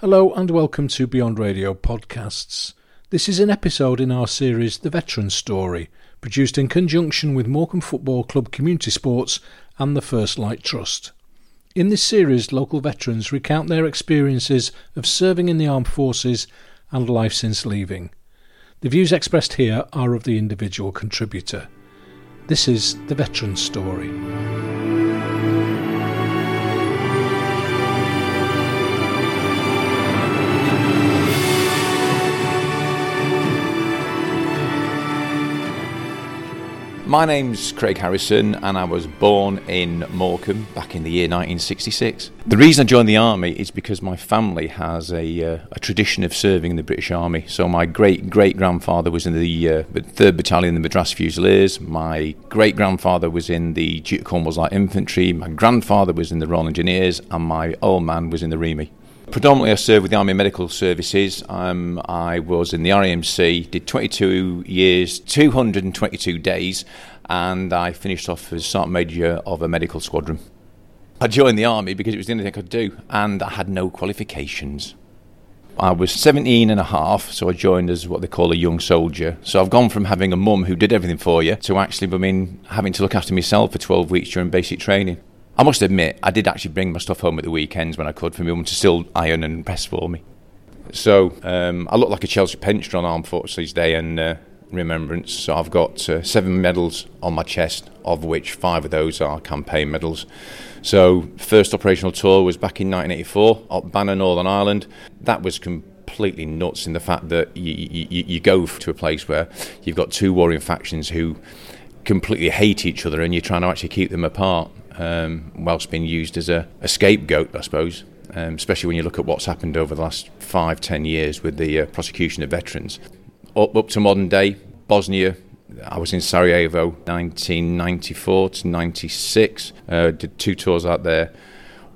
Hello and welcome to Beyond Radio Podcasts. This is an episode in our series The Veteran Story, produced in conjunction with Morecambe Football Club Community Sports and the First Light Trust. In this series, local veterans recount their experiences of serving in the armed forces and life since leaving. The views expressed here are of the individual contributor. This is The Veteran Story. My name's Craig Harrison, and I was born in Morecambe back in the year 1966. The reason I joined the army is because my family has a, uh, a tradition of serving in the British Army. So my great great grandfather was in the uh, 3rd Battalion, the Madras Fusiliers. My great grandfather was in the Duke Cornwall's Light Infantry. My grandfather was in the Royal Engineers, and my old man was in the REME. Predominantly, I served with the Army Medical Services. Um, I was in the RAMC, did 22 years, 222 days, and I finished off as Sergeant Major of a medical squadron. I joined the Army because it was the only thing I could do, and I had no qualifications. I was 17 and a half, so I joined as what they call a young soldier. So I've gone from having a mum who did everything for you to actually I mean, having to look after myself for 12 weeks during basic training. I must admit, I did actually bring my stuff home at the weekends when I could for my mum to still iron and press for me. So um, I look like a Chelsea pensioner on Armed Forces Day and uh, Remembrance. So I've got uh, seven medals on my chest, of which five of those are campaign medals. So first operational tour was back in 1984 up Banner, Northern Ireland. That was completely nuts in the fact that you go to a place where you've got two warring factions who completely hate each other and you're trying to actually keep them apart um, whilst being used as a, a scapegoat, I suppose. Um, especially when you look at what's happened over the last five, ten years with the uh, prosecution of veterans. Up, up to modern day, Bosnia, I was in Sarajevo 1994 to 96. Uh, did two tours out there,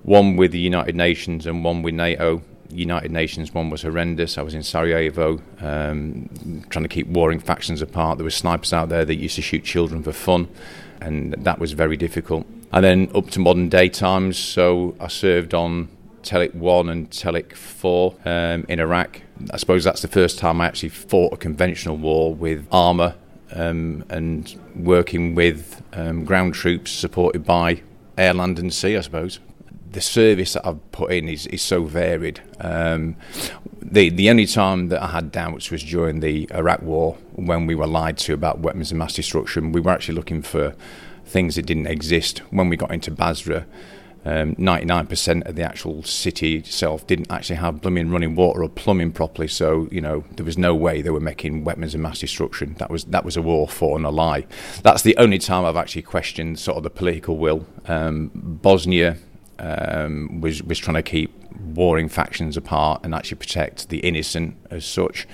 one with the United Nations and one with NATO. United Nations one was horrendous. I was in Sarajevo um, trying to keep warring factions apart. There were snipers out there that used to shoot children for fun, and that was very difficult and then up to modern day times. So I served on Telic 1 and Telic 4 um, in Iraq. I suppose that's the first time I actually fought a conventional war with armour um, and working with um, ground troops supported by air, land, and sea, I suppose. The service that I've put in is, is so varied. Um, the the only time that I had doubts was during the Iraq War when we were lied to about weapons of mass destruction. We were actually looking for things that didn't exist when we got into Basra. Um, 99% of the actual city itself didn't actually have blooming running water or plumbing properly. So you know there was no way they were making weapons of mass destruction. That was that was a war fought and a lie. That's the only time I've actually questioned sort of the political will. Um, Bosnia um, was was trying to keep warring factions apart and actually protect the innocent as such.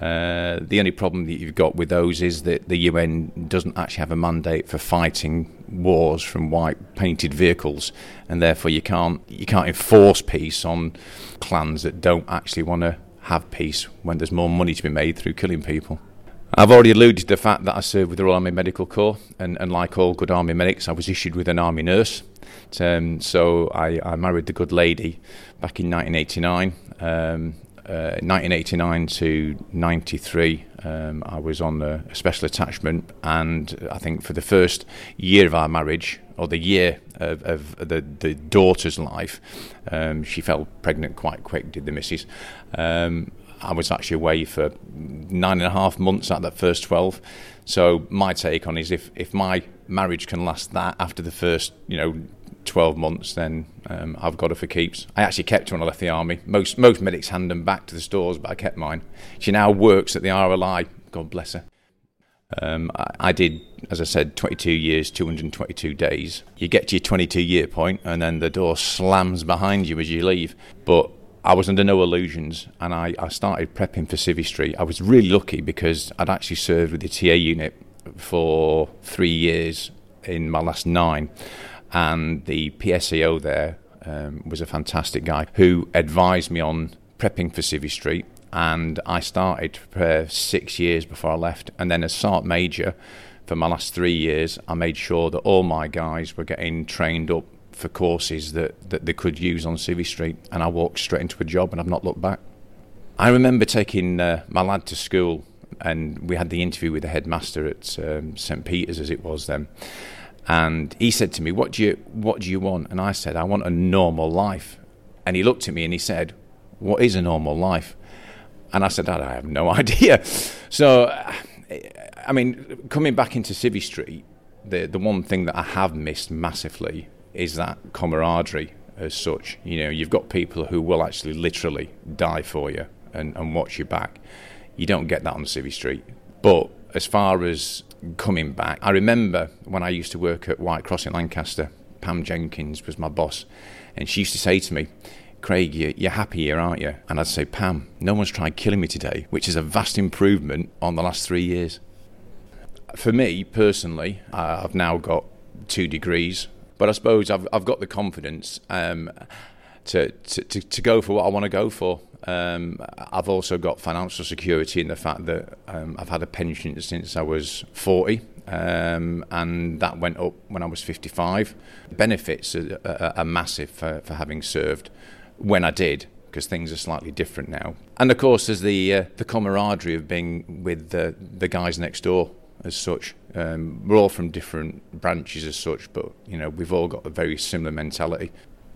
Uh, the only problem that you've got with those is that the UN doesn't actually have a mandate for fighting wars from white painted vehicles, and therefore you can't you can't enforce peace on clans that don't actually want to have peace when there's more money to be made through killing people. I've already alluded to the fact that I served with the Royal Army Medical Corps, and, and like all good Army medics, I was issued with an Army nurse. Um, so I, I, married the good lady back in 1989. Um, 1989 uh, to 93, um, I was on a, special attachment, and I think for the first year of our marriage, or the year of, of the, the daughter's life, um, she fell pregnant quite quick, did the missus. Um, I was actually away for nine and a half months at that first 12. So my take on is if, if my marriage can last that after the first, you know, 12 months, then um, I've got her for keeps. I actually kept her when I left the army. Most most medics hand them back to the stores, but I kept mine. She now works at the RLI. God bless her. Um, I, I, did, as I said, 22 years, 222 days. You get to your 22 year point, and then the door slams behind you as you leave. But I was under no illusions, and I, I started prepping for Civvy Street. I was really lucky because I'd actually served with the TA unit for three years in my last nine and the PSAO there um, was a fantastic guy who advised me on prepping for Civvy Street. And I started to prepare six years before I left. And then as Sart Major, for my last three years, I made sure that all my guys were getting trained up for courses that, that they could use on Civvy Street, and I walked straight into a job and I've not looked back. I remember taking uh, my lad to school, and we had the interview with the headmaster at um, St Peter's, as it was then. And he said to me, "What do you What do you want?" And I said, "I want a normal life." And he looked at me and he said, "What is a normal life?" And I said, "I have no idea." So, uh, I mean, coming back into Civvy Street, the the one thing that I have missed massively is that camaraderie as such. You know, you've got people who will actually literally die for you and, and watch you back. You don't get that on Civvy Street. But as far as coming back, I remember when I used to work at White Cross in Lancaster, Pam Jenkins was my boss, and she used to say to me, Craig, you're happy here, aren't you? And I'd say, Pam, no one's tried killing me today, which is a vast improvement on the last three years. For me personally, I've now got two degrees, but I suppose I've, I've got the confidence um, to, to, to go for what I want to go for. Um, I've also got financial security in the fact that um, I've had a pension since I was 40, um, and that went up when I was 55. Benefits are, are, are massive for, for, having served when I did, because things are slightly different now. And of course, there's the uh, the camaraderie of being with the, the guys next door as such. Um, we're all from different branches as such, but you know we've all got a very similar mentality.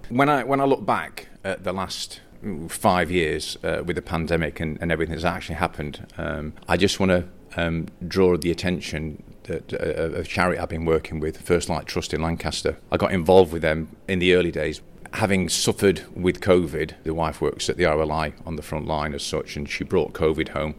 When I when I look back at the last five years uh, with the pandemic and, and, everything that's actually happened, um, I just want to um, draw the attention that uh, a charity I've been working with, First Light Trust in Lancaster. I got involved with them in the early days. Having suffered with COVID, the wife works at the RLI on the front line as such, and she brought COVID home.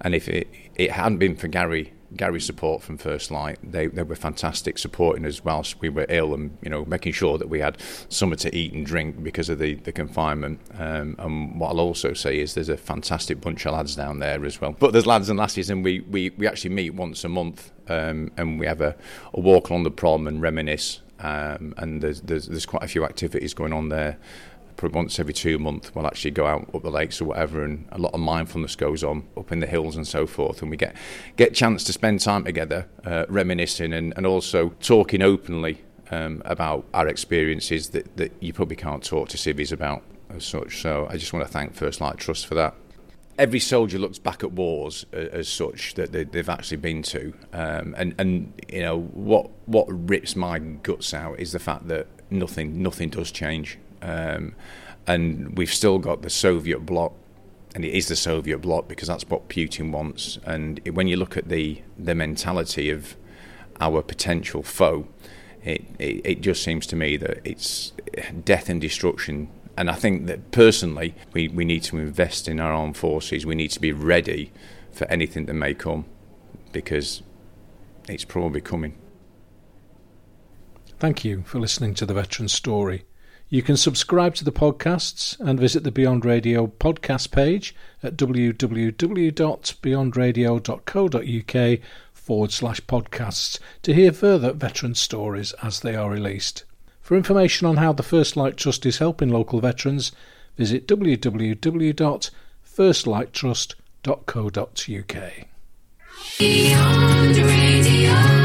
And if it, it hadn't been for Gary Gary's support from First Light. They, they were fantastic supporting us whilst we were ill and, you know, making sure that we had something to eat and drink because of the, the confinement. Um, and what I'll also say is there's a fantastic bunch of lads down there as well. But there's lads and lasses and we, we, we actually meet once a month um, and we have a, a walk along the prom and reminisce. Um, and there's, there's, there's quite a few activities going on there. Probably once every two months we'll actually go out up the lakes or whatever and a lot of mindfulness goes on up in the hills and so forth. And we get get chance to spend time together uh, reminiscing and, and also talking openly um, about our experiences that, that you probably can't talk to civvies about as such. So I just want to thank First Light Trust for that every soldier looks back at wars uh, as such that they, have actually been to, um, and and you know what what rips my guts out is the fact that nothing nothing does change. Um, and we've still got the Soviet bloc, and it is the Soviet bloc because that's what Putin wants. And when you look at the the mentality of our potential foe, it, it, it just seems to me that it's death and destruction. And I think that personally, we, we need to invest in our armed forces. We need to be ready for anything that may come because it's probably coming. Thank you for listening to the Veteran Story. You can subscribe to the podcasts and visit the Beyond Radio podcast page at www.beyondradio.co.uk forward slash podcasts to hear further veteran stories as they are released. For information on how the First Light Trust is helping local veterans, visit www.firstlighttrust.co.uk.